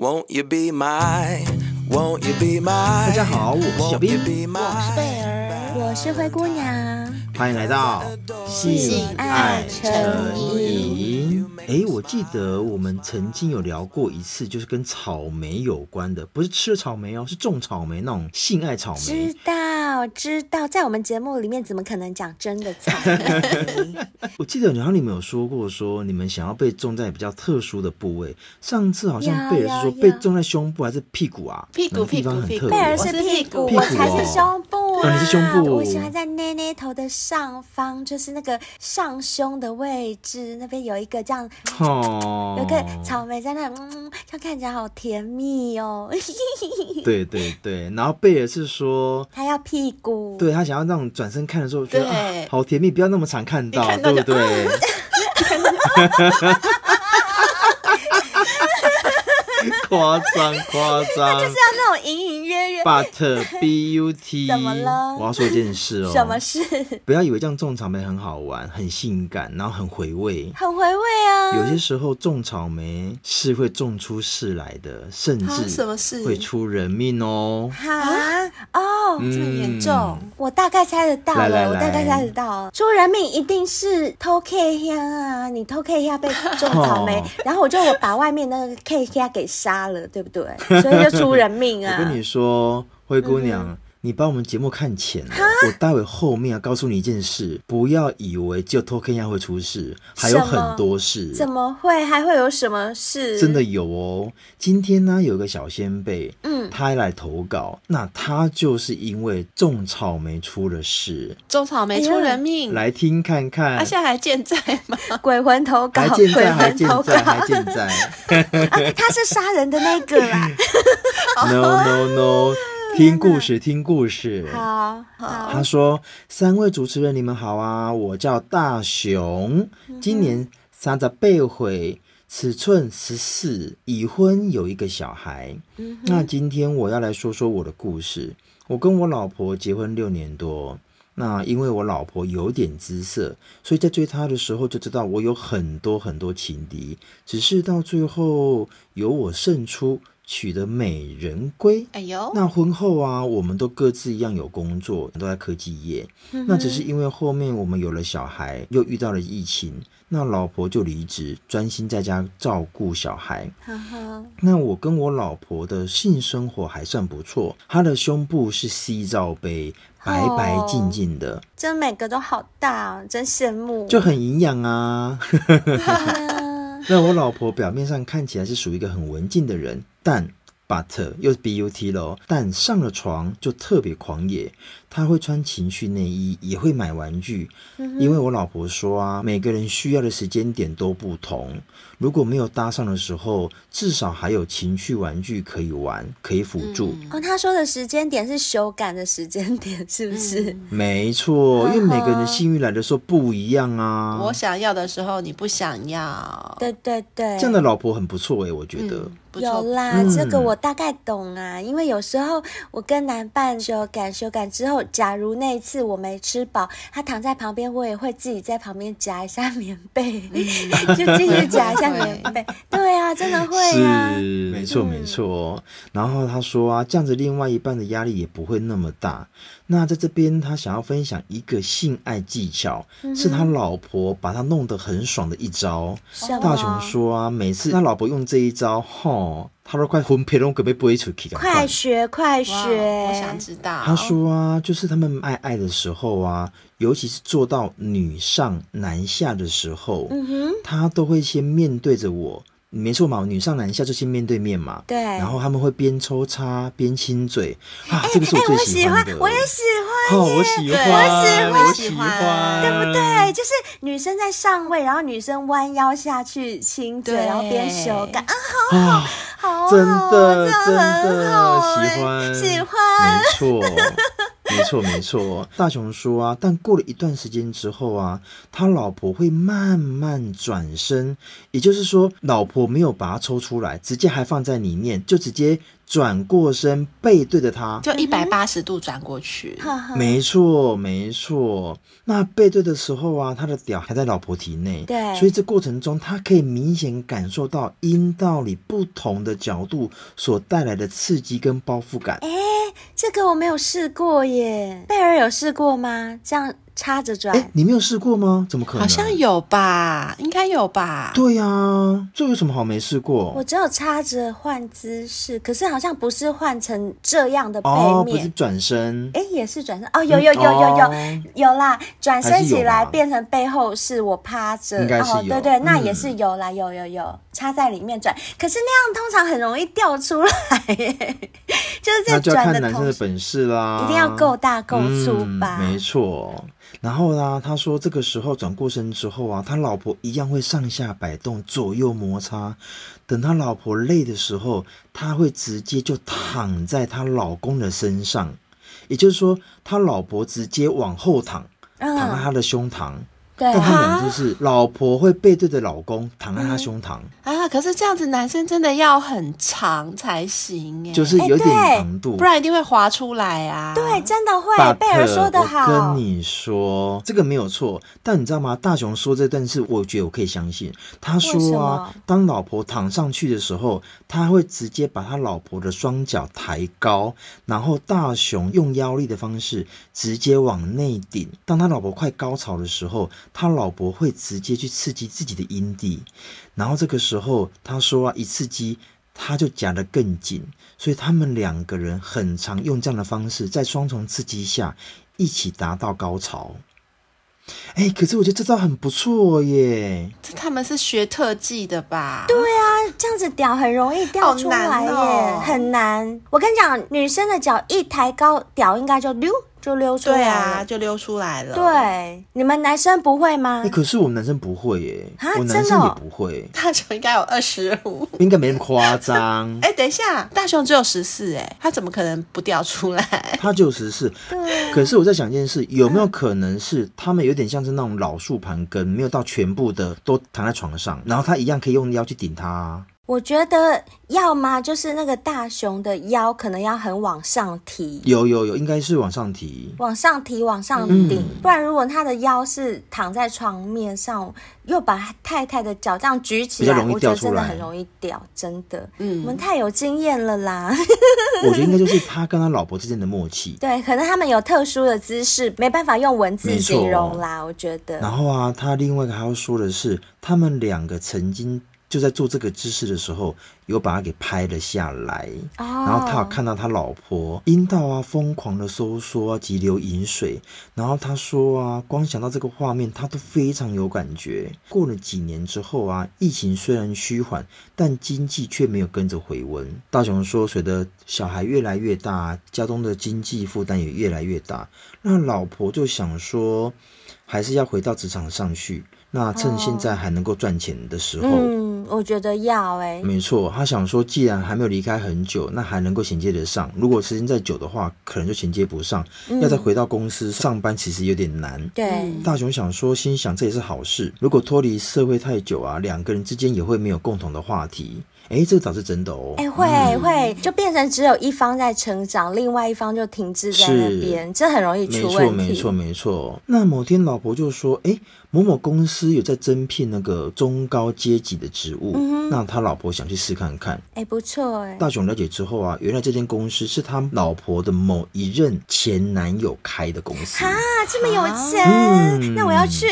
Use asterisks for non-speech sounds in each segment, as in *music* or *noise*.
Won't you be my, won't you be my? 大家好，我是小兵，我是贝儿，我是灰姑娘，欢迎来到性爱成瘾。哎，我记得我们曾经有聊过一次，就是跟草莓有关的，不是吃的草莓哦，是种草莓那种性爱草莓。知道，知道，在我们节目里面怎么可能讲真的草莓？*laughs* 我记得，然后你们有说过，说你们想要被种在比较特殊的部位。上次好像贝尔是说被种在胸部还是屁股啊？屁股，屁股，屁股。贝尔是屁股，屁股，我才是胸部你是胸部。我喜欢在奶奶头的上方，就是那个上胸的位置，那边有一个这样。哦，有个草莓在那，嗯，这样看起来好甜蜜哦。*laughs* 对对对，然后贝尔是说他要屁股，对他想要那种转身看的时候觉得、啊、好甜蜜，不要那么常看到，看到对不对？*laughs* 夸张 *laughs* 夸张，就是要那种隐隐约约。But B U T，怎么了？我要说一件事哦。什么事？不要以为这样种草莓很好玩、很性感，然后很回味。很回味啊！有些时候种草莓是会种出事来的，甚至什么事会出人命哦。哈哦，嗯、这么严重？我大概猜得到了。我大概猜得到，出人命一定是偷 K 香啊！你偷 K 香被种草莓，哦、然后我就我把外面那个 K 香给杀了，对不对？*laughs* 所以就出人命啊！我跟你说，灰姑娘。嗯你把我们节目看浅了，我待会后面要告诉你一件事，不要以为只有偷看一下会出事，还有很多事。怎么会？还会有什么事？真的有哦！今天呢，有个小仙贝，嗯，他来投稿，那他就是因为种草莓出了事，种草莓出人命，来听看看。他现在还健在吗？*laughs* 鬼魂投稿，还健在，还健在，还健在。啊，他是杀人的那个啦！*laughs* No no no。听故事，听故事。好，好。他说：“三位主持人，你们好啊！我叫大雄，今年三十八岁，尺寸十四，已婚，有一个小孩。嗯、那今天我要来说说我的故事。我跟我老婆结婚六年多，那因为我老婆有点姿色，所以在追她的时候就知道我有很多很多情敌，只是到最后由我胜出。”娶得美人归，哎呦！那婚后啊，我们都各自一样有工作，都在科技业。嗯、那只是因为后面我们有了小孩，又遇到了疫情，那老婆就离职，专心在家照顾小孩。那我跟我老婆的性生活还算不错，她的胸部是 C 罩杯，白白净净的，真、哦、每个都好大，真羡慕，就很营养啊。*laughs* *laughs* 那我老婆表面上看起来是属于一个很文静的人，但 but 又是 but 喽，但上了床就特别狂野。她会穿情趣内衣，也会买玩具。嗯、因为我老婆说啊，每个人需要的时间点都不同。如果没有搭上的时候，至少还有情趣玩具可以玩，可以辅助。嗯、哦，他说的时间点是修改的时间点，是不是？嗯、没错，因为每个人的性欲来的时候不一样啊。我想要的时候你不想要。对对对，这样的老婆很不错哎，我觉得。嗯有啦，这个我大概懂啊。因为有时候我跟男伴修改修改之后，假如那一次我没吃饱，他躺在旁边，我也会自己在旁边夹一下棉被，*laughs* 就继续夹一下棉被。对啊，真的会啊，错没错。然后他说啊，这样子另外一半的压力也不会那么大。那在这边，他想要分享一个性爱技巧，是他老婆把他弄得很爽的一招。大雄说啊，每次他老婆用这一招，吼，他都快魂皮了，准备不会出去。快学快学，我想知道。他说啊，就是他们爱爱的时候啊，尤其是做到女上男下的时候，嗯哼，他都会先面对着我。没错嘛，女上男下就先面对面嘛。对。然后他们会边抽插边亲嘴啊，这个是我最喜欢的。我也喜欢，我也喜欢，我喜欢，我喜欢，对不对？就是女生在上位，然后女生弯腰下去亲嘴，然后边羞感啊，好好，真的真的喜欢，喜欢，没错。没错没错。大雄说啊，但过了一段时间之后啊，他老婆会慢慢转身，也就是说，老婆没有把它抽出来，直接还放在里面，就直接。转过身背对着他，就一百八十度转过去。没错，没错。那背对的时候啊，他的屌还在老婆体内，对，所以这过程中他可以明显感受到阴道里不同的角度所带来的刺激跟包覆感。哎，这个我没有试过耶，贝尔有试过吗？这样。插着转，哎，你没有试过吗？怎么可能？好像有吧，应该有吧。对呀、啊，这有什么好没试过？我只有插着换姿势，可是好像不是换成这样的背面，哦、不是转身。哎，也是转身哦，有有有有有有，嗯哦、有啦，转身起来变成背后是我趴着，应该是有，哦、对对，那也是有啦，有有有插在里面转，可是那样通常很容易掉出来耶，*laughs* 就是在转的同时，那就看男生的本事啦，一定要够大够粗吧，嗯、没错。然后呢，他说这个时候转过身之后啊，他老婆一样会上下摆动，左右摩擦。等他老婆累的时候，他会直接就躺在他老公的身上，也就是说，他老婆直接往后躺，躺在他的胸膛。对，但他们就是老婆会背对着老公躺在他胸膛、嗯、啊，可是这样子男生真的要很长才行哎，就是有点长度，不然一定会滑出来啊。对，真的会。贝尔说的好，跟你说这个没有错，但你知道吗？大雄说这段事，我觉得我可以相信。他说啊，当老婆躺上去的时候，他会直接把他老婆的双脚抬高，然后大雄用腰力的方式直接往内顶。当他老婆快高潮的时候。他老婆会直接去刺激自己的阴蒂，然后这个时候他说啊，一刺激他就夹得更紧，所以他们两个人很常用这样的方式，在双重刺激下一起达到高潮。哎，可是我觉得这招很不错耶！这他们是学特技的吧？对啊，这样子屌很容易掉出来耶，哦、很难。我跟你讲，女生的脚一抬高，屌应该就溜。就溜出来了，对啊，就溜出来了。对，你们男生不会吗？欸、可是我们男生不会耶，蛤我男生也不会。大雄应该有二十五，应该没那么夸张。哎、欸，等一下，大雄只有十四，哎，他怎么可能不掉出来？他就十四。对。可是我在想一件事，有没有可能是他们有点像是那种老树盘根，没有到全部的都躺在床上，然后他一样可以用腰去顶他。我觉得要么就是那个大熊的腰可能要很往上提，有有有，应该是往上提，往上提，往上顶。嗯、不然如果他的腰是躺在床面上，又把太太的脚这样举起来，我觉得真的很容易掉，真的。嗯，我们太有经验了啦。*laughs* 我觉得应该就是他跟他老婆之间的默契。对，可能他们有特殊的姿势，没办法用文字形容啦。我觉得。然后啊，他另外一个还要说的是，他们两个曾经。就在做这个姿势的时候，有把他给拍了下来。Oh. 然后他有看到他老婆阴道啊疯狂的收缩啊，急流饮水。然后他说啊，光想到这个画面，他都非常有感觉。过了几年之后啊，疫情虽然趋缓，但经济却没有跟着回温。大雄说，随着小孩越来越大，家中的经济负担也越来越大，那老婆就想说，还是要回到职场上去。那趁现在还能够赚钱的时候，嗯，我觉得要哎，没错，他想说，既然还没有离开很久，那还能够衔接得上。如果时间再久的话，可能就衔接不上，嗯、要再回到公司上班，其实有点难。对，大雄想说，心想这也是好事。如果脱离社会太久啊，两个人之间也会没有共同的话题。哎，这个倒是真的哦。哎，会、嗯、会，就变成只有一方在成长，另外一方就停滞在那边，是这很容易出问题。没错，没错，没错。那某天，老婆就说：“哎，某某公司有在征聘那个中高阶级的职务，嗯、那他老婆想去试看看。”哎，不错哎。大雄了解之后啊，原来这间公司是他老婆的某一任前男友开的公司。啊，这么有钱，那我要去。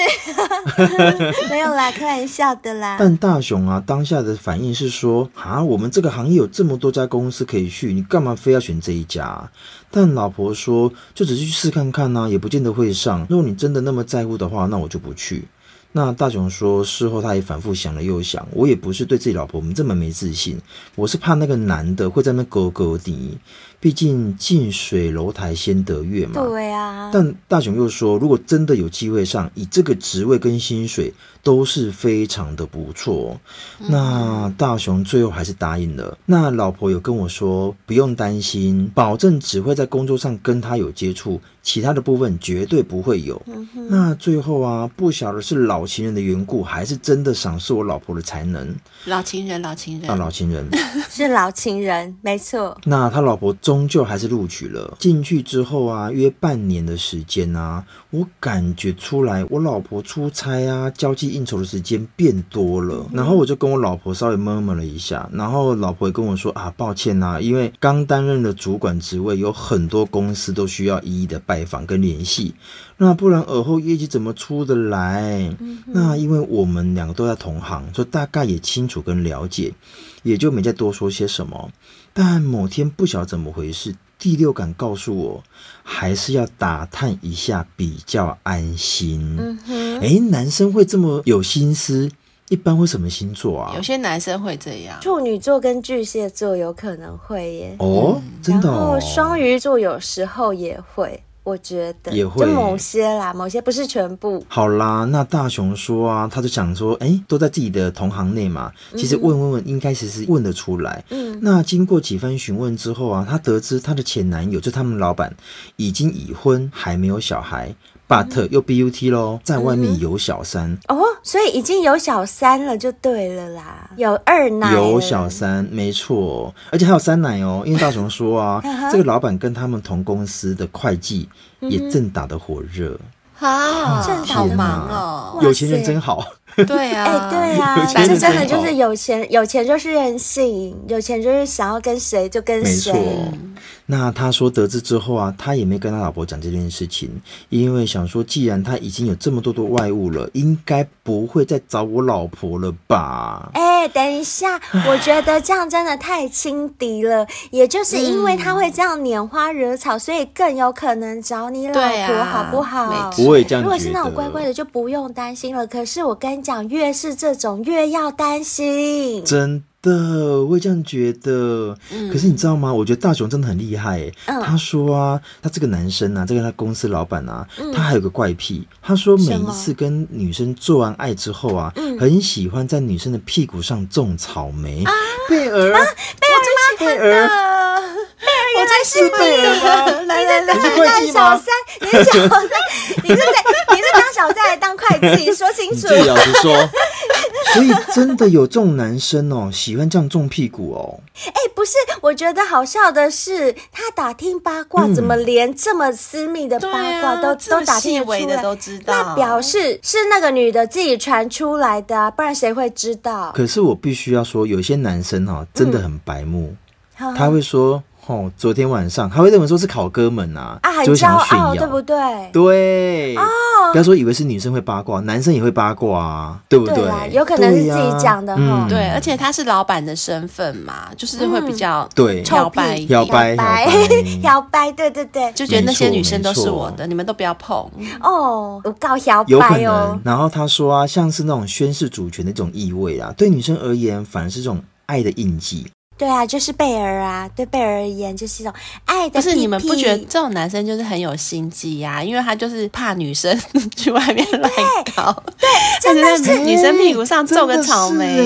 *laughs* 没有啦，开玩笑的啦。但大雄啊，当下的反应是说。啊，我们这个行业有这么多家公司可以去，你干嘛非要选这一家？但老婆说，就只是去试看看呢、啊，也不见得会上。如果你真的那么在乎的话，那我就不去。那大雄说，事后他也反复想了又想，我也不是对自己老婆我们这么没自信，我是怕那个男的会在那勾勾底。毕竟近水楼台先得月嘛。对啊。但大雄又说，如果真的有机会上，以这个职位跟薪水都是非常的不错。嗯、那大雄最后还是答应了。那老婆有跟我说，不用担心，保证只会在工作上跟他有接触。其他的部分绝对不会有。嗯、那最后啊，不晓得是老情人的缘故，还是真的赏识我老婆的才能。老情人，老情人，啊，老情人 *laughs* 是老情人，没错。那他老婆终究还是录取了。进去之后啊，约半年的时间啊，我感觉出来，我老婆出差啊，交际应酬的时间变多了。嗯、然后我就跟我老婆稍微 murmur 了一下，然后老婆也跟我说啊，抱歉呐，因为刚担任的主管职位，有很多公司都需要一一的拜。访跟联系，那不然尔后业绩怎么出得来？那因为我们两个都在同行，所以大概也清楚跟了解，也就没再多说些什么。但某天不晓得怎么回事，第六感告诉我，还是要打探一下比较安心。嗯哼，哎，男生会这么有心思？一般会什么星座啊？有些男生会这样，处女座跟巨蟹座有可能会耶。哦，真的哦。然后双鱼座有时候也会。我觉得也会，就某些啦，某些不是全部。好啦，那大雄说啊，他就想说，哎、欸，都在自己的同行内嘛，其实问问问，应该其实是问得出来。嗯，那经过几番询问之后啊，他得知他的前男友就他们老板已经已婚，还没有小孩。But 又 BUT 喽，在外面有小三、嗯、哦，所以已经有小三了，就对了啦，有二奶，有小三，没错，而且还有三奶哦。因为大雄说啊，*laughs* 这个老板跟他们同公司的会计也正打得火热，啊，正好忙哦，有钱人真好。对啊，哎，对啊，*laughs* 反正真的就是有钱，有钱就是任性，有钱就是想要跟谁就跟谁。没错。那他说得知之后啊，他也没跟他老婆讲这件事情，因为想说，既然他已经有这么多的外物了，应该不会再找我老婆了吧？哎，等一下，我觉得这样真的太轻敌了。也就是因为他会这样拈花惹草，所以更有可能找你老婆，好不好？不会这样。如果是那种乖乖的，就不用担心了。可是我跟你讲越是这种越要担心，真的，我也这样觉得。嗯、可是你知道吗？我觉得大雄真的很厉害。嗯、他说啊，他这个男生啊，这个他公司老板啊，嗯、他还有个怪癖。他说每一次跟女生做完爱之后啊，很喜欢在女生的屁股上种草莓。啊、贝儿，啊、贝儿，贝儿。我在是贝儿吗？来来来，你是当小三，你是小三，你是在你是当小三还是当会计？说清楚。自己老实说。*laughs* 所以真的有这种男生哦，喜欢这样重屁股哦。哎，不是，我觉得好笑的是，他打听八卦，怎么连这么私密的八卦都都打听出来？都知道。那表示是那个女的自己传出来的，不然谁会知道？可是我必须要说，有些男生哈，真的很白目，他会说。哦，昨天晚上还会认为说是考哥们呐，啊，很骄傲，对不对？对，哦，不要说以为是女生会八卦，男生也会八卦啊，对不对？有可能是自己讲的哈。对，而且他是老板的身份嘛，就是会比较对。摇摆摇摆摇摆摇摆，对对对，就觉得那些女生都是我的，你们都不要碰。哦，我告摇摆哦。有可能。然后他说啊，像是那种宣示主权的那种意味啊，对女生而言，反而是这种爱的印记。对啊，就是贝儿啊，对贝儿而言就是一种爱的屁屁。不是你们不觉得这种男生就是很有心机呀？因为他就是怕女生 *laughs* 去外面乱搞，对，*laughs* 真的是女生屁股上种个草莓，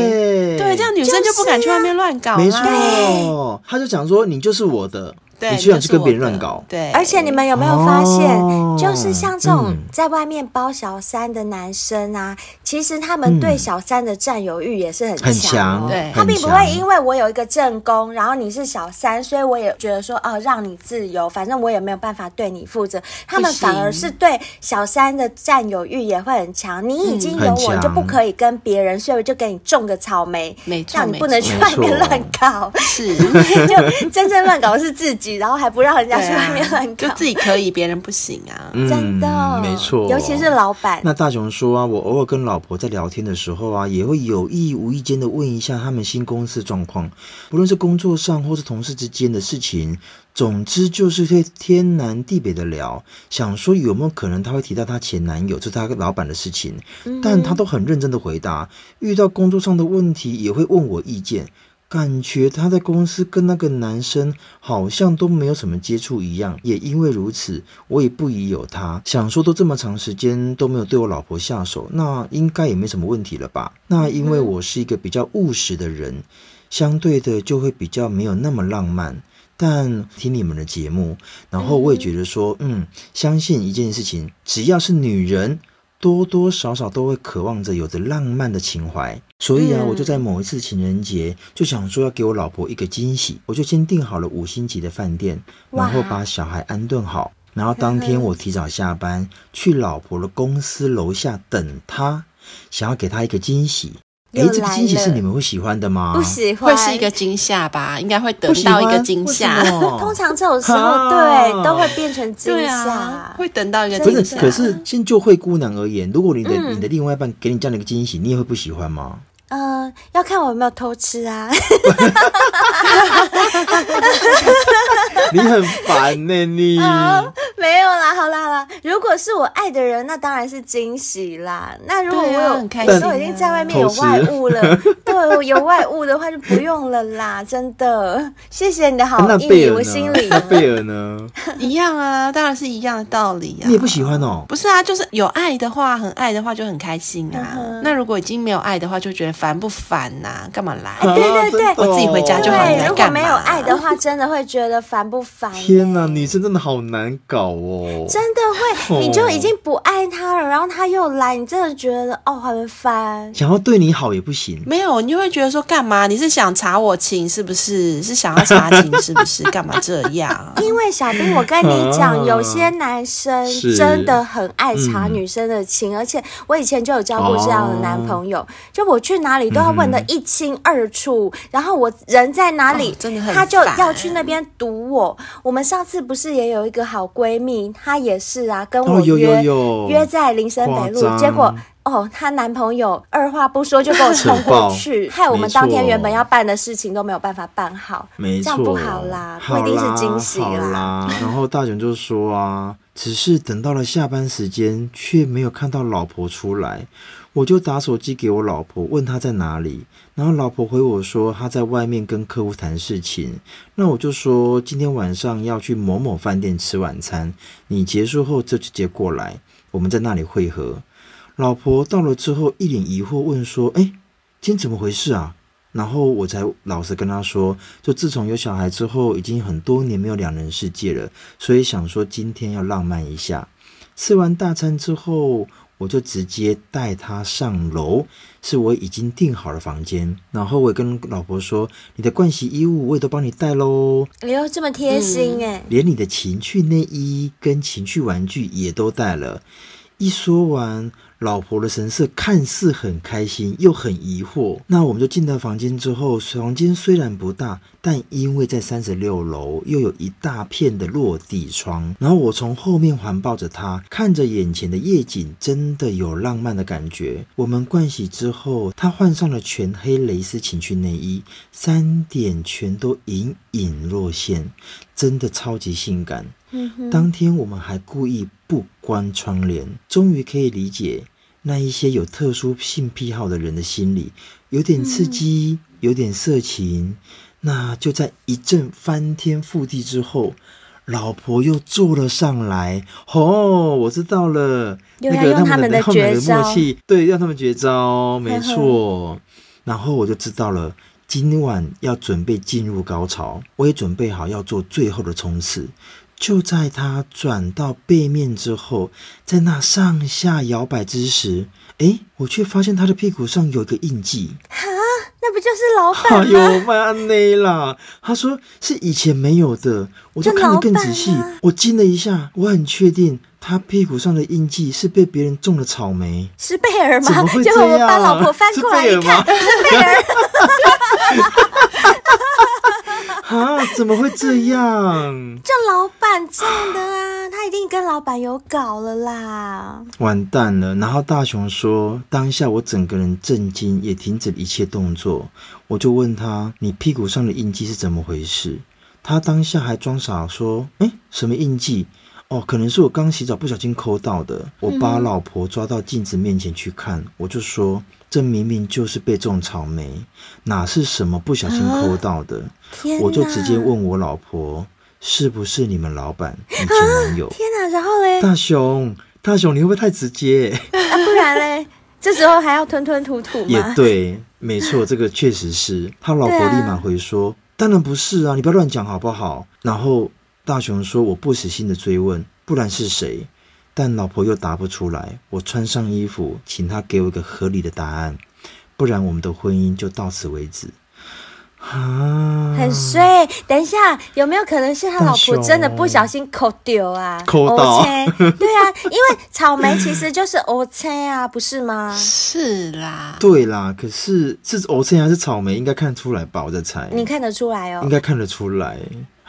对，这样女生就不敢去外面乱搞。没错，他就讲说你就是我的。你居然去跟别人乱搞，对，而且你们有没有发现，哦、就是像这种在外面包小三的男生啊，嗯、其实他们对小三的占有欲也是很强，很强，对，他并不会因为我有一个正宫，然后你是小三，所以我也觉得说哦，让你自由，反正我也没有办法对你负责。他们反而是对小三的占有欲也会很强，你已经有我，就不可以跟别人，所以我就给你种个草莓，没错，让你不能去外面乱搞，是，就真正乱搞的是自己。然后还不让人家去外面乱搞，就自己可以，别人不行啊！真的，嗯、没错，尤其是老板。那大雄说啊，我偶尔跟老婆在聊天的时候啊，也会有意无意间的问一下他们新公司状况，不论是工作上或是同事之间的事情，总之就是会天南地北的聊。想说有没有可能他会提到他前男友，就是他老板的事情，但他都很认真的回答。遇到工作上的问题也会问我意见。感觉他在公司跟那个男生好像都没有什么接触一样。也因为如此，我也不疑有他。想说都这么长时间都没有对我老婆下手，那应该也没什么问题了吧？那因为我是一个比较务实的人，相对的就会比较没有那么浪漫。但听你们的节目，然后我也觉得说，嗯，相信一件事情，只要是女人。多多少少都会渴望着有着浪漫的情怀，所以啊，我就在某一次情人节就想说要给我老婆一个惊喜，我就先订好了五星级的饭店，然后把小孩安顿好，然后当天我提早下班去老婆的公司楼下等她，想要给她一个惊喜。哎，这个惊喜是你们会喜欢的吗？不喜欢，会是一个惊吓吧？应该会得到一个惊吓。通常这种时候，对，都会变成惊吓，啊，会等到一个惊吓。不是，可是先就灰姑娘而言，如果你的、嗯、你的另外一半给你这样的一个惊喜，你也会不喜欢吗？嗯、呃，要看我有没有偷吃啊。*laughs* 你很烦呢、欸，你、*laughs* 好啦好啦。如果是我爱的人，那当然是惊喜啦。那如果我有，啊啊、我都已经在外面有外物了，*laughs* 对，有外物的话就不用了啦。真的，谢谢你的好意，我心里。那贝尔呢？*laughs* 一样啊，当然是一样的道理啊。你也不喜欢哦？不是啊，就是有爱的话，很爱的话就很开心啊。嗯、那如果已经没有爱的话，就觉得烦不烦呐、啊？干嘛来？对对对，我自己回家就好了。对，如果没有爱的话，真的会觉得烦不烦？天哪，女生真的好难搞哦！真的会，你就已经不爱他了，然后他又来，你真的觉得哦很烦。想要对你好也不行，没有，你就会觉得说干嘛？你是想查我情是不是？是想要查情是不是？干嘛这样？*laughs* 因为小兵，我跟你讲，有些男生真的很爱查女生的情，而且我以前就有交过这样的男朋友，就我去哪里都要问的一清二楚，然后我人在哪里，真的很，他就要去那边堵我。我们上次不是也有一个好闺蜜，她也是啊，跟我约约在林森北路，结果哦，她男朋友二话不说就给我冲 *laughs* 过去，害我们当天原本要办的事情都没有办法办好，没错，这样不好啦，不一定是惊喜啦。然后大雄就说啊，只是等到了下班时间，却没有看到老婆出来。我就打手机给我老婆，问她在哪里，然后老婆回我说她在外面跟客户谈事情。那我就说今天晚上要去某某饭店吃晚餐，你结束后就直接过来，我们在那里会合。老婆到了之后一脸疑惑问说：“哎，今天怎么回事啊？”然后我才老实跟她说，就自从有小孩之后，已经很多年没有两人世界了，所以想说今天要浪漫一下。吃完大餐之后。我就直接带她上楼，是我已经订好了房间，然后我也跟老婆说，你的盥洗衣物我也都帮你带喽。哎呦，这么贴心哎！连你的情趣内衣跟情趣玩具也都带了。一说完。老婆的神色看似很开心，又很疑惑。那我们就进到房间之后，房间虽然不大，但因为在三十六楼，又有一大片的落地窗。然后我从后面环抱着她，看着眼前的夜景，真的有浪漫的感觉。我们盥洗之后，她换上了全黑蕾丝情趣内衣，三点全都隐隐若现，真的超级性感。当天我们还故意不关窗帘，终于可以理解那一些有特殊性癖好的人的心理，有点刺激，有点色情。那就在一阵翻天覆地之后，老婆又坐了上来。哦，我知道了，那个他们的后面的默契，对，让他们绝招，没错。然后我就知道了，今晚要准备进入高潮，我也准备好要做最后的冲刺。就在他转到背面之后，在那上下摇摆之时，哎，我却发现他的屁股上有一个印记。哈，那不就是老板吗？哎呦，麦安内啦！他说是以前没有的，我就看得更仔细，我惊了一下，我很确定他屁股上的印记是被别人种了草莓。是贝尔吗？怎么会这样？结果我把老婆翻过来一看，是贝尔。*laughs* *laughs* 啊！怎么会这样？*laughs* 这老板唱的啊，他一定跟老板有搞了啦！完蛋了！然后大雄说，当下我整个人震惊，也停止了一切动作。我就问他：“你屁股上的印记是怎么回事？”他当下还装傻说：“哎，什么印记？哦，可能是我刚洗澡不小心抠到的。我把老婆抓到镜子面前去看，我就说，这明明就是被种草莓，哪是什么不小心抠到的？我就直接问我老婆，是不是你们老板以前男友？天哪！然后嘞，大雄，大雄，你会不会太直接？啊，不然嘞，这时候还要吞吞吐吐吗？*laughs* 也对，没错，这个确实是。他老婆立马回说。当然不是啊！你不要乱讲好不好？然后大雄说：“我不死心的追问，不然是谁？”但老婆又答不出来。我穿上衣服，请他给我一个合理的答案，不然我们的婚姻就到此为止。啊，很衰。等一下，有没有可能是他老婆真的不小心抠丢啊？抠到？对啊，因为草莓其实就是欧菜啊，不是吗？是啦，对啦。可是是欧菜还是草莓？应该看出来吧？我在猜。你看得出来哦？应该看得出来。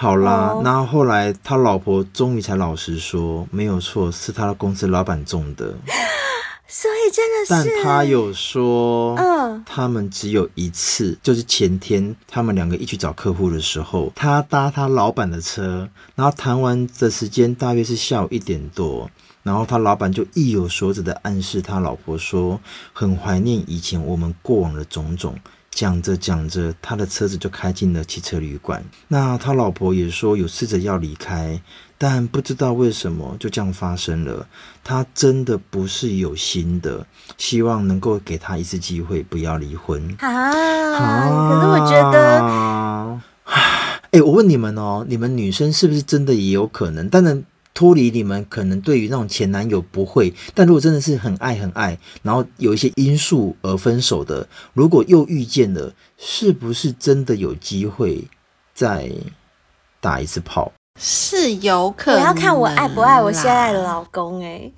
好啦，然后后来他老婆终于才老实说，没有错，是他的公司老板种的。*laughs* 所以真的是，但他有说，嗯，他们只有一次，就是前天他们两个一起找客户的时候，他搭他老板的车，然后谈完的时间大约是下午一点多，然后他老板就意有所指的暗示他老婆说，很怀念以前我们过往的种种。讲着讲着，他的车子就开进了汽车旅馆。那他老婆也说有试着要离开，但不知道为什么就这样发生了。他真的不是有心的，希望能够给他一次机会，不要离婚啊！啊可是我觉得，哎、欸，我问你们哦，你们女生是不是真的也有可能？当然。脱离你们可能对于那种前男友不会，但如果真的是很爱很爱，然后有一些因素而分手的，如果又遇见了，是不是真的有机会再打一次炮？是有可能，我要看我爱不爱我现在的老公哎、欸。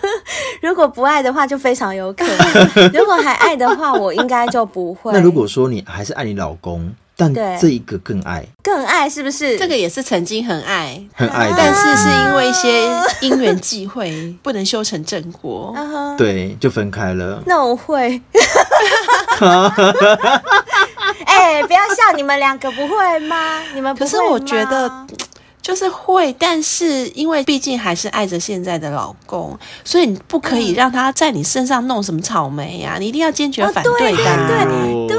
*laughs* 如果不爱的话，就非常有可能；*laughs* 如果还爱的话，我应该就不会。那如果说你还是爱你老公？但这一个更爱，更爱是不是？这个也是曾经很爱，很爱，但是是因为一些因缘际会，不能修成正果，对，就分开了。那我会，*laughs* 哎、欸，不要笑，你们两个不会吗？你们不会？可是我觉得。就是会，但是因为毕竟还是爱着现在的老公，所以你不可以让他在你身上弄什么草莓呀、啊嗯！你一定要坚决反对的、啊哦。对对，对，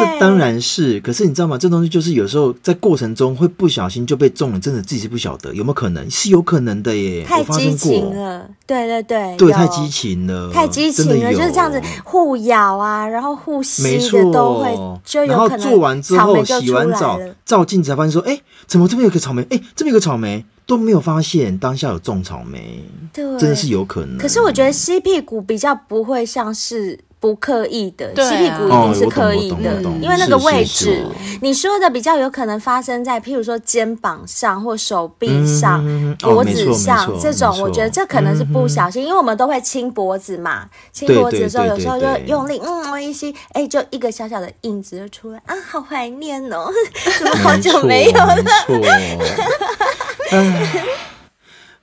这当然是。可是你知道吗？这东西就是有时候在过程中会不小心就被中了，真的自己是不晓得有没有可能？是有可能的耶，太激情了。对对对，对，太激情了，太激情了，就是这样子互咬啊，然后互吸的都会，就有可能。然后做完之后洗完澡照镜子才发现说，哎，怎么这边有个草莓？哎。这边有个草莓都没有发现，当下有种草莓，对，真的是有可能。可是我觉得吸屁股比较不会像是不刻意的，吸屁股一定是刻意的，哦、因为那个位置，你说的比较有可能发生在譬如说肩膀上或手臂上、嗯、脖子上、哦、这种，我觉得这可能是不小心，嗯、因为我们都会亲脖子嘛，亲脖子的时候有时候就用力，嗯，我一吸，哎，就一个小小的印子就出来啊，好怀念哦，怎么好久没有了？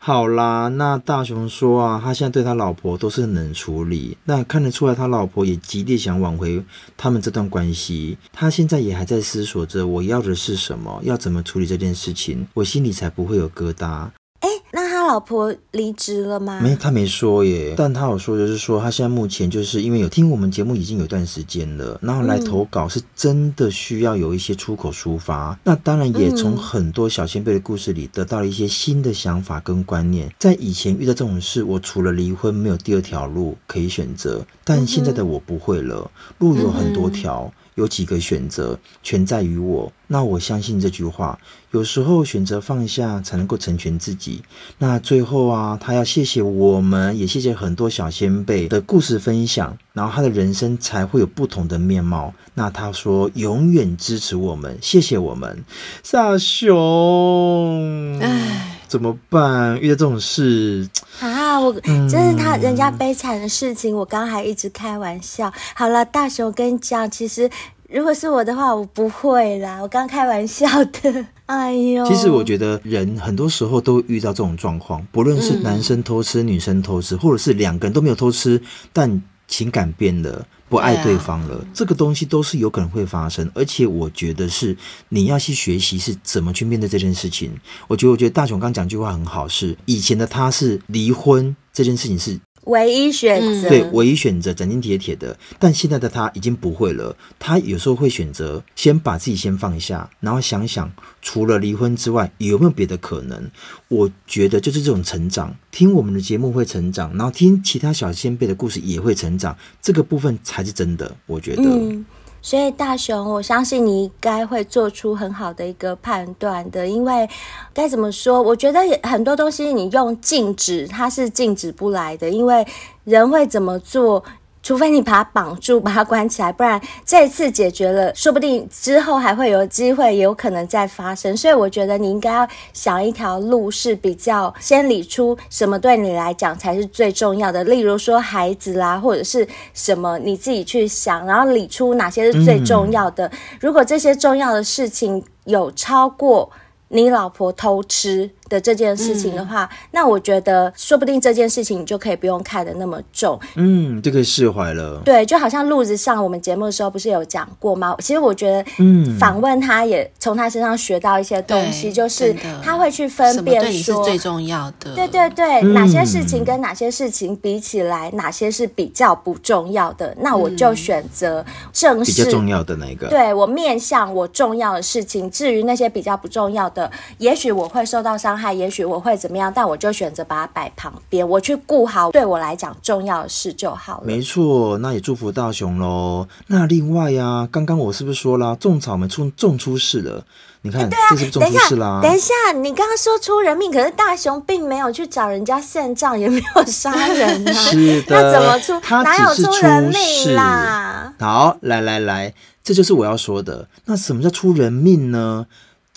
好啦，那大雄说啊，他现在对他老婆都是冷处理，那看得出来他老婆也极力想挽回他们这段关系。他现在也还在思索着，我要的是什么，要怎么处理这件事情，我心里才不会有疙瘩。哎，那他老婆离职了吗？没，他没说耶。但他有说，就是说他现在目前就是因为有听我们节目已经有一段时间了，然后来投稿是真的需要有一些出口抒发。嗯、那当然也从很多小先辈的故事里得到了一些新的想法跟观念。在以前遇到这种事，我除了离婚没有第二条路可以选择，但现在的我不会了，路有很多条。嗯有几个选择，全在于我。那我相信这句话，有时候选择放下，才能够成全自己。那最后啊，他要谢谢我们，也谢谢很多小仙贝的故事分享，然后他的人生才会有不同的面貌。那他说永远支持我们，谢谢我们，大雄。唉，怎么办？遇到这种事啊，我真是他人家悲惨的事情，我刚刚还一直开玩笑。好了，大雄，我跟你讲，其实。如果是我的话，我不会啦，我刚开玩笑的。*laughs* 哎呦，其实我觉得人很多时候都遇到这种状况，不论是男生偷吃、嗯、女生偷吃，或者是两个人都没有偷吃，但情感变了，不爱对方了，这个东西都是有可能会发生。而且我觉得是你要去学习是怎么去面对这件事情。我觉得，我觉得大雄刚讲句话很好，是以前的他是离婚这件事情是。唯一选择，对，唯一选择，斩钉截铁的。但现在的他已经不会了，他有时候会选择先把自己先放下，然后想想除了离婚之外有没有别的可能。我觉得就是这种成长，听我们的节目会成长，然后听其他小先辈的故事也会成长，这个部分才是真的。我觉得。嗯所以大雄，我相信你应该会做出很好的一个判断的，因为该怎么说？我觉得很多东西你用禁止，它是禁止不来的，因为人会怎么做？除非你把它绑住，把它关起来，不然这一次解决了，说不定之后还会有机会，也有可能再发生。所以我觉得你应该要想一条路是比较先理出什么对你来讲才是最重要的，例如说孩子啦，或者是什么你自己去想，然后理出哪些是最重要的。嗯、如果这些重要的事情有超过你老婆偷吃的这件事情的话，嗯、那我觉得说不定这件事情你就可以不用看得那么重，嗯，就可以释怀了。对，就好像路子上我们节目的时候不是有讲过吗？其实我觉得，嗯，访问他也从他身上学到一些东西，就是他会去分辨说什么对你是最重要的，对对对，哪些事情跟哪些事情比起来，哪些是比较不重要的，那我就选择正视比较重要的那个。对，我面向我重要的事情，至于那些比较不重要的，也许我会受到伤害。也许我会怎么样，但我就选择把它摆旁边，我去顾好对我来讲重要的事就好了。没错，那也祝福大雄喽。那另外呀、啊，刚刚我是不是说了种草莓出种出事了？你看，对啊，这是种出事啦？等一下，等一下，你刚刚说出人命，可是大雄并没有去找人家算账，也没有杀人啊。*laughs* 是的，那怎么出？他哪有出人命啦？好，来来来，这就是我要说的。那什么叫出人命呢？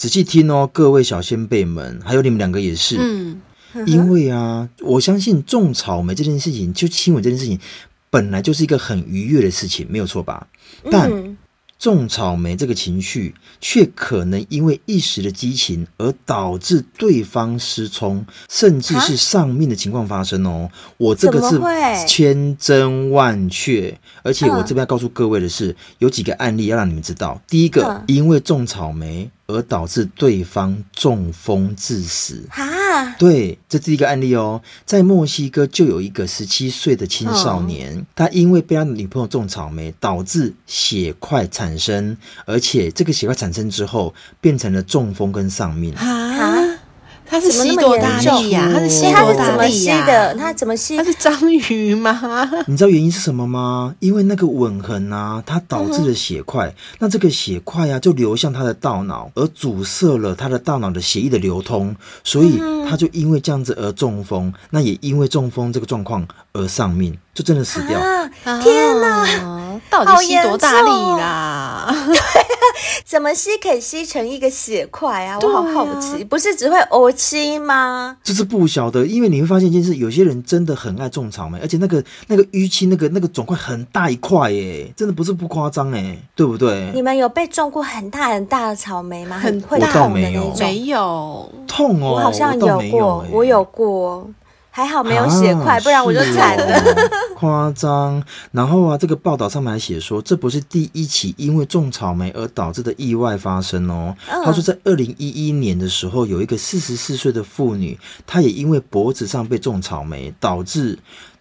仔细听哦，各位小先辈们，还有你们两个也是。嗯，因为啊，我相信种草莓这件事情，就亲吻这件事情，本来就是一个很愉悦的事情，没有错吧？但。嗯种草莓这个情绪，却可能因为一时的激情而导致对方失聪，甚至是丧命的情况发生哦。我这个是千真万确，而且我这边要告诉各位的是，有几个案例要让你们知道。第一个，因为种草莓。而导致对方中风致死啊！对，这是一个案例哦。在墨西哥就有一个十七岁的青少年，哦、他因为被他的女朋友种草莓，导致血块产生，而且这个血块产生之后，变成了中风跟丧命啊。他是吸多大力呀？他是吸多大力呀？他怎么吸？他是章鱼吗？*laughs* 你知道原因是什么吗？因为那个吻痕啊，它导致了血块。那这个血块啊，就流向他的大脑，而阻塞了他的大脑的血液的流通，所以他就因为这样子而中风。那也因为中风这个状况而丧命，就真的死掉。天哪！到底吸多大力啦？*laughs* 怎么吸可以吸成一个血块啊？我好好奇，不是只会呕气吗？这是不晓得，因为你会发现一件事，有些人真的很爱种草莓，而且那个那个淤青，那个那个肿块很大一块耶，真的不是不夸张哎，对不对？你们有被种过很大很大的草莓吗？很会痛的那种？没有痛哦，我好像有过，我有过。还好没有血块，啊、不然我就惨了。*laughs* 夸张。然后啊，这个报道上面还写说，这不是第一起因为种草莓而导致的意外发生哦。嗯、他说，在二零一一年的时候，有一个四十四岁的妇女，她也因为脖子上被种草莓，导致。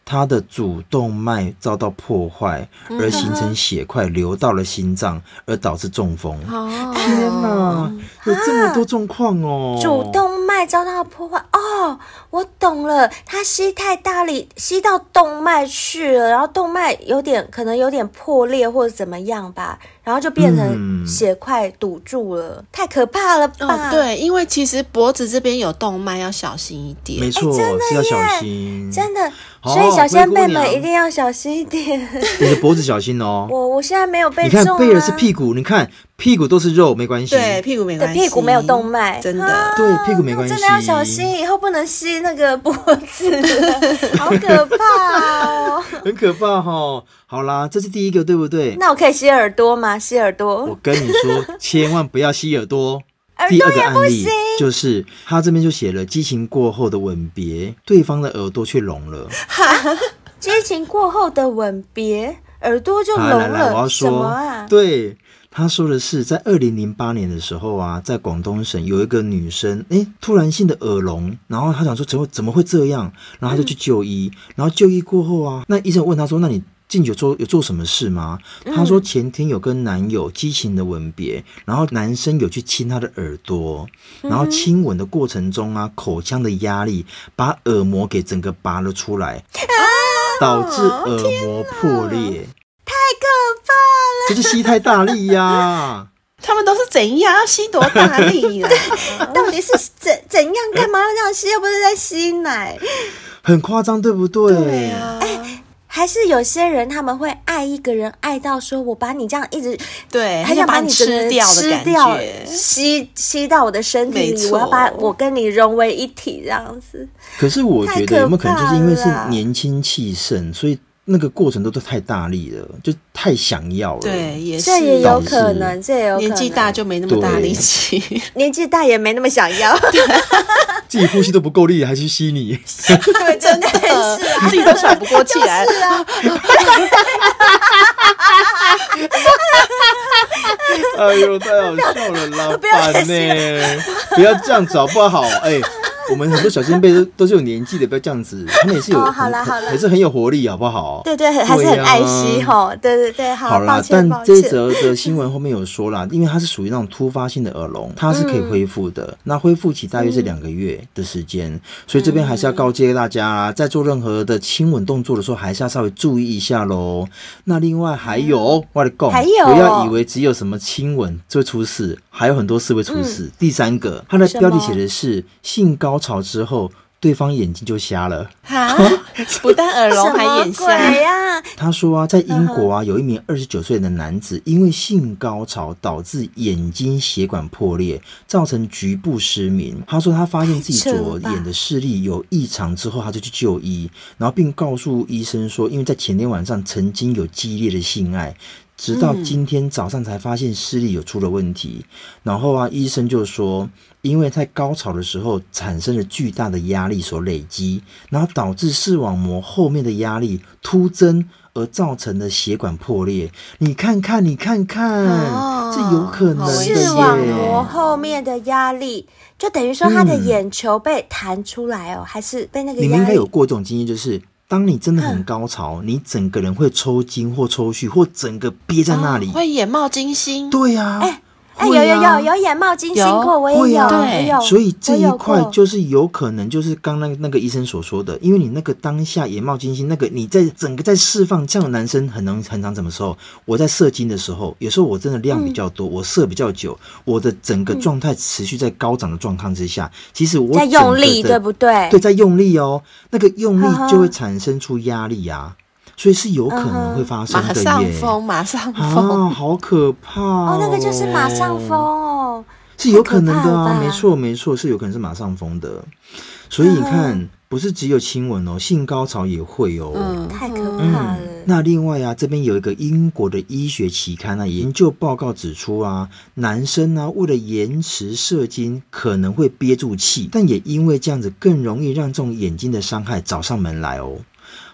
他的主动脉遭到破坏，而形成血块流到了心脏，而导致中风。哦、天哪，有这么多状况哦！主动脉遭到破坏哦，我懂了，他吸太大力，吸到动脉去了，然后动脉有点可能有点破裂或者怎么样吧。然后就变成血块堵住了，嗯、太可怕了吧？哦，对，因为其实脖子这边有动脉，要小心一点。没错，真的是要小心，真的。所以小仙贝们一定要小心一点。你的脖子小心哦。*laughs* 我我现在没有被、啊。你看贝尔是屁股，你看。屁股都是肉，没关系。对，屁股没关系。屁股没有动脉，真的。对，屁股没关系。真的要小心，以后不能吸那个脖子，*laughs* 好可怕哦。很可怕哈。好啦，这是第一个，对不对？那我可以吸耳朵吗？吸耳朵。我跟你说，千万不要吸耳朵。第二个案例就是他这边就写了激情过后的吻别，对方的耳朵却聋了。哈激情过后的吻别，耳朵就聋了。来来来，我要说？对，他说的是在二零零八年的时候啊，在广东省有一个女生，哎，突然性的耳聋，然后她想说怎么怎么会这样，然后她就去就医，嗯、然后就医过后啊，那医生问她说，那你？进去有做有做什么事吗？她说前天有跟男友激情的吻别，然后男生有去亲她的耳朵，然后亲吻的过程中啊，口腔的压力把耳膜给整个拔了出来，导致耳膜破裂，太可怕了！这是吸太大力呀、啊！*laughs* 他们都是怎样要吸多大力啊？*laughs* 到底是怎怎样？干嘛要这样吸？又不是在吸奶，很夸张，对不对？对啊。还是有些人他们会爱一个人爱到说，我把你这样一直对，还想把你吃掉的感觉，吸吸到我的身体里，我要把我跟你融为一体这样子。可是我觉得有没有可能就是因为是年轻气盛，所以那个过程都都太大力了，就太想要了。对，也是这也有可能，这也有可能。年纪大就没那么大力气，年纪大也没那么想要。*laughs* 自己呼吸都不够力，还去吸你？*laughs* 对，真的是啊，自己都喘不过气来。是啊。*laughs* 哎呦，太好笑了，老板呢？不要这样子好不好？哎。我们很多小仙贝都都是有年纪的，不要这样子。*laughs* 他们也是有，好了好了，也是很有活力，好不好？对对，还是很爱惜哈。对对对，好啦，但这一则的新闻后面有说啦，因为它是属于那种突发性的耳聋，*laughs* 它是可以恢复的。那恢复期大约是两个月的时间，所以这边还是要告诫大家，在做任何的亲吻动作的时候，还是要稍微注意一下喽。那另外还有，我的讲，不要以为只有什么亲吻就会出事，还有很多事会出事。第三个，它的标题写的是性高。吵之后，对方眼睛就瞎了。哈，*laughs* 不但耳聋还眼瞎呀！*laughs* 他说啊，在英国啊，有一名二十九岁的男子，因为性高潮导致眼睛血管破裂，造成局部失明。他说他发现自己左眼的视力有异常之后，他就去就医，然后并告诉医生说，因为在前天晚上曾经有激烈的性爱。直到今天早上才发现视力有出了问题，然后啊，医生就说，因为在高潮的时候产生了巨大的压力所累积，然后导致视网膜后面的压力突增而造成的血管破裂。你看看，你看看，哦、这有可能的耶。视网膜后面的压力，就等于说他的眼球被弹出来哦，嗯、还是被那个？你们应该有过这种经验，就是。当你真的很高潮，嗯、你整个人会抽筋或抽搐，或整个憋在那里，哦、会眼冒金星。对呀、啊，哎哎、欸，有有有有眼冒金星过，我也有，对有。所以这一块就是有可能，就是刚那那个医生所说的，因为你那个当下眼冒金星，那个你在整个在释放，这样的男生很能很常怎么时候？我在射精的时候，有时候我真的量比较多，嗯、我射比较久，我的整个状态持续在高涨的状况之下，嗯、其实我在用力，对不对？对，在用力哦，那个用力就会产生出压力呀、啊。所以是有可能会发生的耶，马上风，马上风，啊，好可怕哦！哦，那个就是马上风哦，是有可能的啊，没错没错，是有可能是马上风的。所以你看，不是只有亲吻哦，性高潮也会哦，嗯，太可怕了。嗯，那另外啊，这边有一个英国的医学期刊啊，研究报告指出啊，男生呢，啊，为了延迟射精，可能会憋住气，但也因为这样子更容易让这种眼睛的伤害找上门来哦。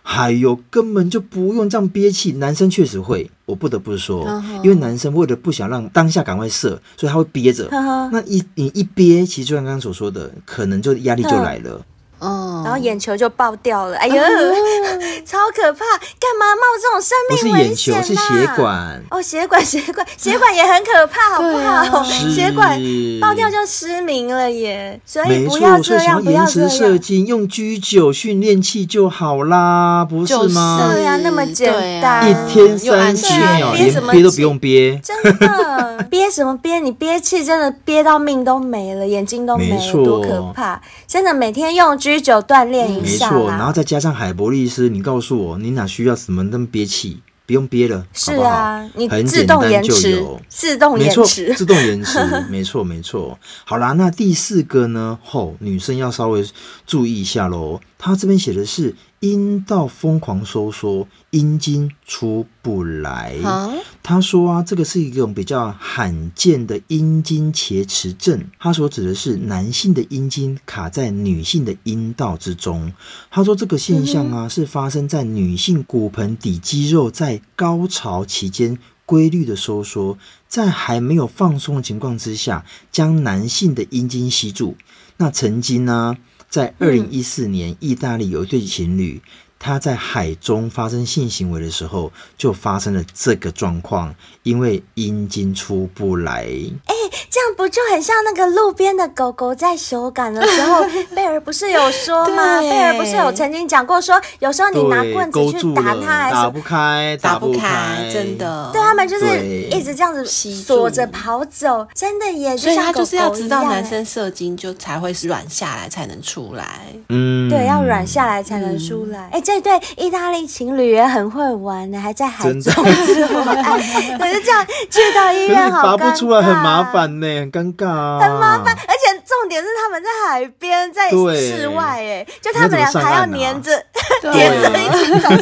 还有根本就不用这样憋气，男生确实会，我不得不说，uh huh. 因为男生为了不想让当下赶快射，所以他会憋着。Uh huh. 那一你一憋，其实就像刚刚所说的，可能就压力就来了。Uh. 哦，然后眼球就爆掉了，哎呦，*laughs* 超可怕！干嘛冒这种生命危险？不是眼球，是血管。哦，血管，血管，血管也很可怕，*laughs* 好不好？血管爆掉就失明了耶。所以不要这样，不要这样。射精，用 G 九训练器就好啦，不是吗？对呀，那么简单，一天三十秒，连憋都不用憋。真的，憋什么憋？你憋气真的憋到命都没了，眼睛都没了，多可怕！真的每天用。居酒锻炼一下，没错，然后再加上海博利斯，你告诉我，你哪需要什么那么憋气？不用憋了，是啊，好好你自动延迟，自动延迟，自动延迟，没错没错。好啦，那第四个呢？吼、哦，女生要稍微注意一下喽。她这边写的是。阴道疯狂收缩，阴茎出不来。啊、他说啊，这个是一种比较罕见的阴茎切齿症。他所指的是男性的阴茎卡在女性的阴道之中。他说这个现象啊，是发生在女性骨盆底肌肉在高潮期间规律的收缩，在还没有放松的情况之下，将男性的阴茎吸住。那曾经呢，在二零一四年，意大利有一对情侣。他在海中发生性行为的时候，就发生了这个状况，因为阴茎出不来。哎、欸，这样不就很像那个路边的狗狗在手感的时候，贝尔不是有说吗？贝尔不是有曾经讲过说，有时候你拿棍子去打它，还是打不开，打不开，真的。对他们就是一直这样子锁着跑走，真的也就像狗狗。所以他就是要知道男生射精就才会软下来才能出来。嗯，对，要软下来才能出来。哎、嗯。欸这对意大利情侣也很会玩呢，还在海中做爱，*laughs* *laughs* *laughs* 这样去到医院好拔不出来很麻烦呢，很尴尬啊，很麻烦，而且重点是他们在海边，在室外，哎，就他们俩还要黏着，*laughs* 黏着一起走上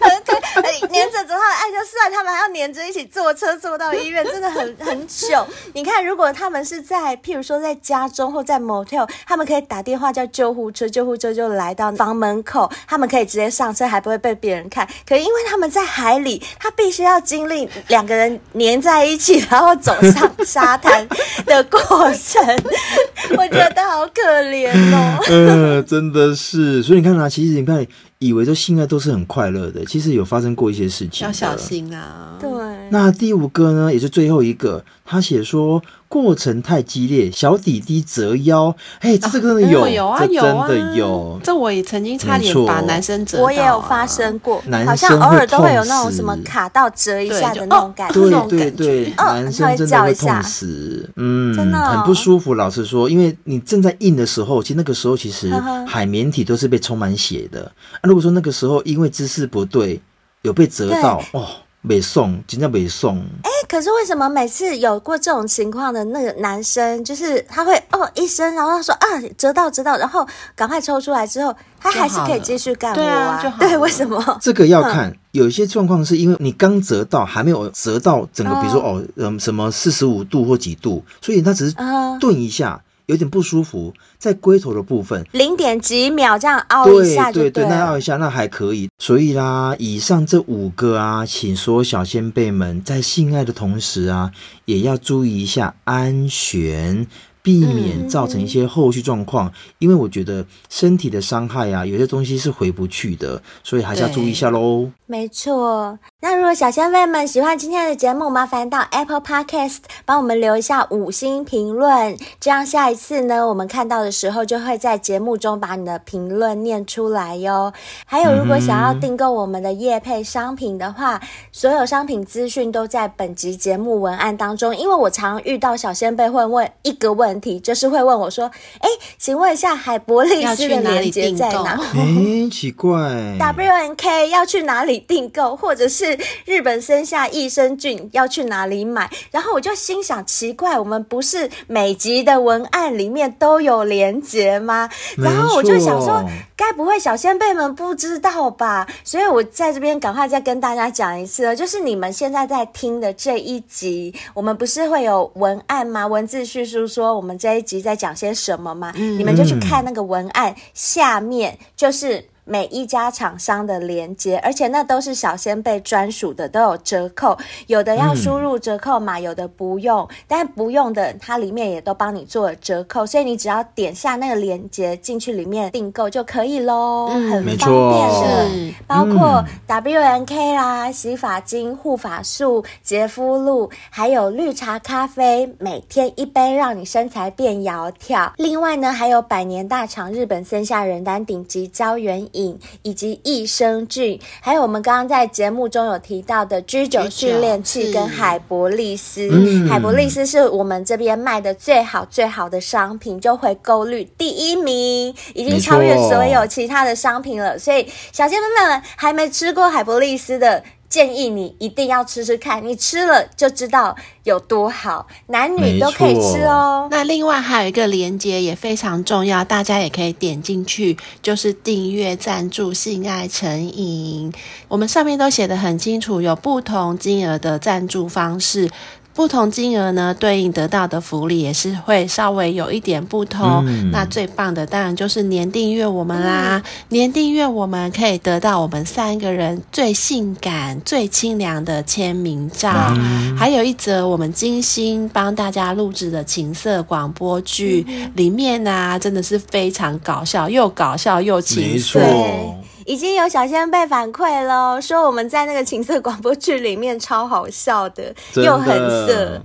岸，对，黏着走上岸就算，他们还要黏着一起坐车坐到医院，真的很很久。*laughs* 你看，如果他们是在，譬如说在家中或在 motel，他们可以打电话叫救护车，救护车就来到房门口，他们。可以直接上车，还不会被别人看。可因为他们在海里，他必须要经历两个人黏在一起，然后走上沙滩的过程。*laughs* *laughs* 我觉得好可怜哦。嗯、*laughs* 呃，真的是。所以你看啊，其实你看。以为这性爱都是很快乐的，其实有发生过一些事情，要小心啊。对，那第五个呢，也是最后一个，他写说过程太激烈，小弟弟折腰。哎，这这个真的有，啊有啊，这真的有，有啊，这我也曾经差点把男生折到，啊，我也有发生过，好像偶尔都会有那种什么卡到折一下的那种感觉，对对对，男生真的会痛死，嗯，真的很不舒服。老实说，因为你正在硬的时候，其实那个时候其实海绵体都是被充满血的。如果说那个时候因为姿势不对，有被折到哦，没送，真的没送。哎，可是为什么每次有过这种情况的那个男生，就是他会哦一声，然后他说啊折到折到，然后赶快抽出来之后，他还是可以继续干活啊？对啊，对，为什么？这个要看，有一些状况是因为你刚折到，还没有折到整个，比如说哦，嗯，什么四十五度或几度，所以他只是顿一下。有点不舒服，在龟头的部分，零点几秒这样凹一下就对，对对，那凹一下那还可以。所以啦，以上这五个啊，请所有小先辈们在性爱的同时啊，也要注意一下安全。避免造成一些后续状况，嗯，因为我觉得身体的伤害啊，有些东西是回不去的，所以还是要注意一下喽。没错，那如果小仙贝们喜欢今天的节目，麻烦到 Apple Podcast 帮我们留一下五星评论，这样下一次呢，我们看到的时候就会在节目中把你的评论念出来哟。还有，如果想要订购我们的夜配商品的话，嗯，所有商品资讯都在本集节目文案当中。因为我常遇到小仙贝会问一个问。问题就是会问我说：“哎，请问一下海博利斯的链接在哪？*laughs* 哎，奇怪，W N K 要去哪里订购，或者是日本生下益生菌要去哪里买？然后我就心想，奇怪，我们不是每集的文案里面都有连接吗？然后我就想说，该不会小先辈们不知道吧？所以我在这边赶快再跟大家讲一次了，就是你们现在在听的这一集，我们不是会有文案吗？文字叙述说。我们这一集在讲些什么吗？嗯，你们就去看那个文案，下面就是。每一家厂商的连接，而且那都是小仙贝专属的，都有折扣。有的要输入折扣码，有的不用。但不用的，它里面也都帮你做了折扣，所以你只要点下那个连接进去里面订购就可以喽，嗯，很方便的。包括 WNK 啦、洗发精、护发素、洁肤露，还有绿茶咖啡，每天一杯，让你身材变窈窕。另外呢，还有百年大厂日本森下仁丹顶级胶原。以及益生菌，还有我们刚刚在节目中有提到的居酒训练器跟海博利斯，嗯，海博利斯是我们这边卖的最好最好的商品，就回购率第一名，已经超越所有其他的商品了。所以小仙妹们还没吃过海博利斯的。建议你一定要吃吃看，你吃了就知道有多好，男女都可以吃哦。那另外还有一个连接也非常重要，大家也可以点进去，就是订阅赞助性爱成瘾。我们上面都写得很清楚，有不同金额的赞助方式。不同金额呢，对应得到的福利也是会稍微有一点不同。嗯、那最棒的当然就是年订阅我们啦，嗯、年订阅我们可以得到我们三个人最性感、最清凉的签名照，嗯、还有一则我们精心帮大家录制的情色广播剧，嗯、里面呢、啊、真的是非常搞笑，又搞笑又情色。已经有小仙贝反馈了，说我们在那个情色广播剧里面超好笑的，的又很色。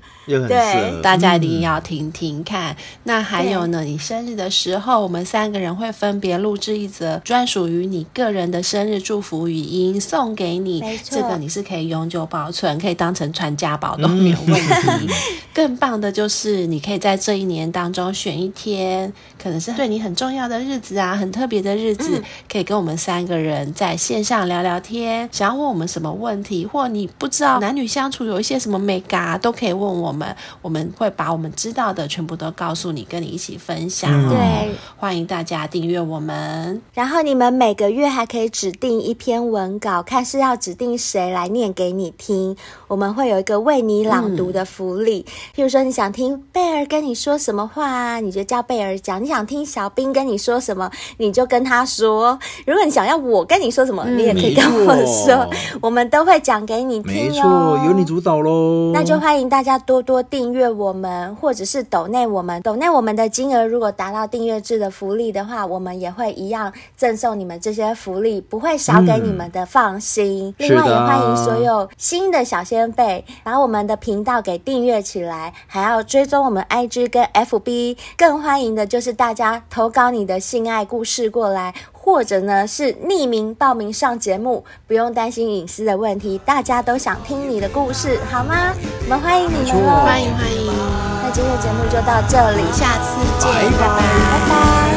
对，大家一定要听听看。嗯、那还有呢，你生日的时候，我们三个人会分别录制一则专属于你个人的生日祝福语音送给你。没错，这个你是可以永久保存，可以当成传家宝都没有问题。嗯、*laughs* 更棒的就是，你可以在这一年当中选一天，可能是对你很重要的日子啊，很特别的日子，嗯、可以跟我们三个人在线上聊聊天。想要问我们什么问题，或你不知道男女相处有一些什么美嘎，都可以问我们。们我们会把我们知道的全部都告诉你，跟你一起分享。对、嗯，欢迎大家订阅我们。然后你们每个月还可以指定一篇文稿，看是要指定谁来念给你听。我们会有一个为你朗读的福利。嗯、譬如说，你想听贝儿跟你说什么话，你就叫贝儿讲；你想听小兵跟你说什么，你就跟他说。如果你想要我跟你说什么，嗯、你也可以跟我说，我们都会讲给你听哦。没错，由你主导喽。那就欢迎大家多。多订阅我们，或者是抖内我们，抖内我们的金额如果达到订阅制的福利的话，我们也会一样赠送你们这些福利，不会少给你们的，放心。嗯、另外也欢迎所有新的小仙贝把我们的频道给订阅起来，还要追踪我们 IG 跟 FB。更欢迎的就是大家投稿你的性爱故事过来。或者呢是匿名报名上节目，不用担心隐私的问题，大家都想听你的故事，好吗？我们欢迎你们喽！欢迎欢迎。那今天的节目就到这里，下次见，拜拜。拜拜。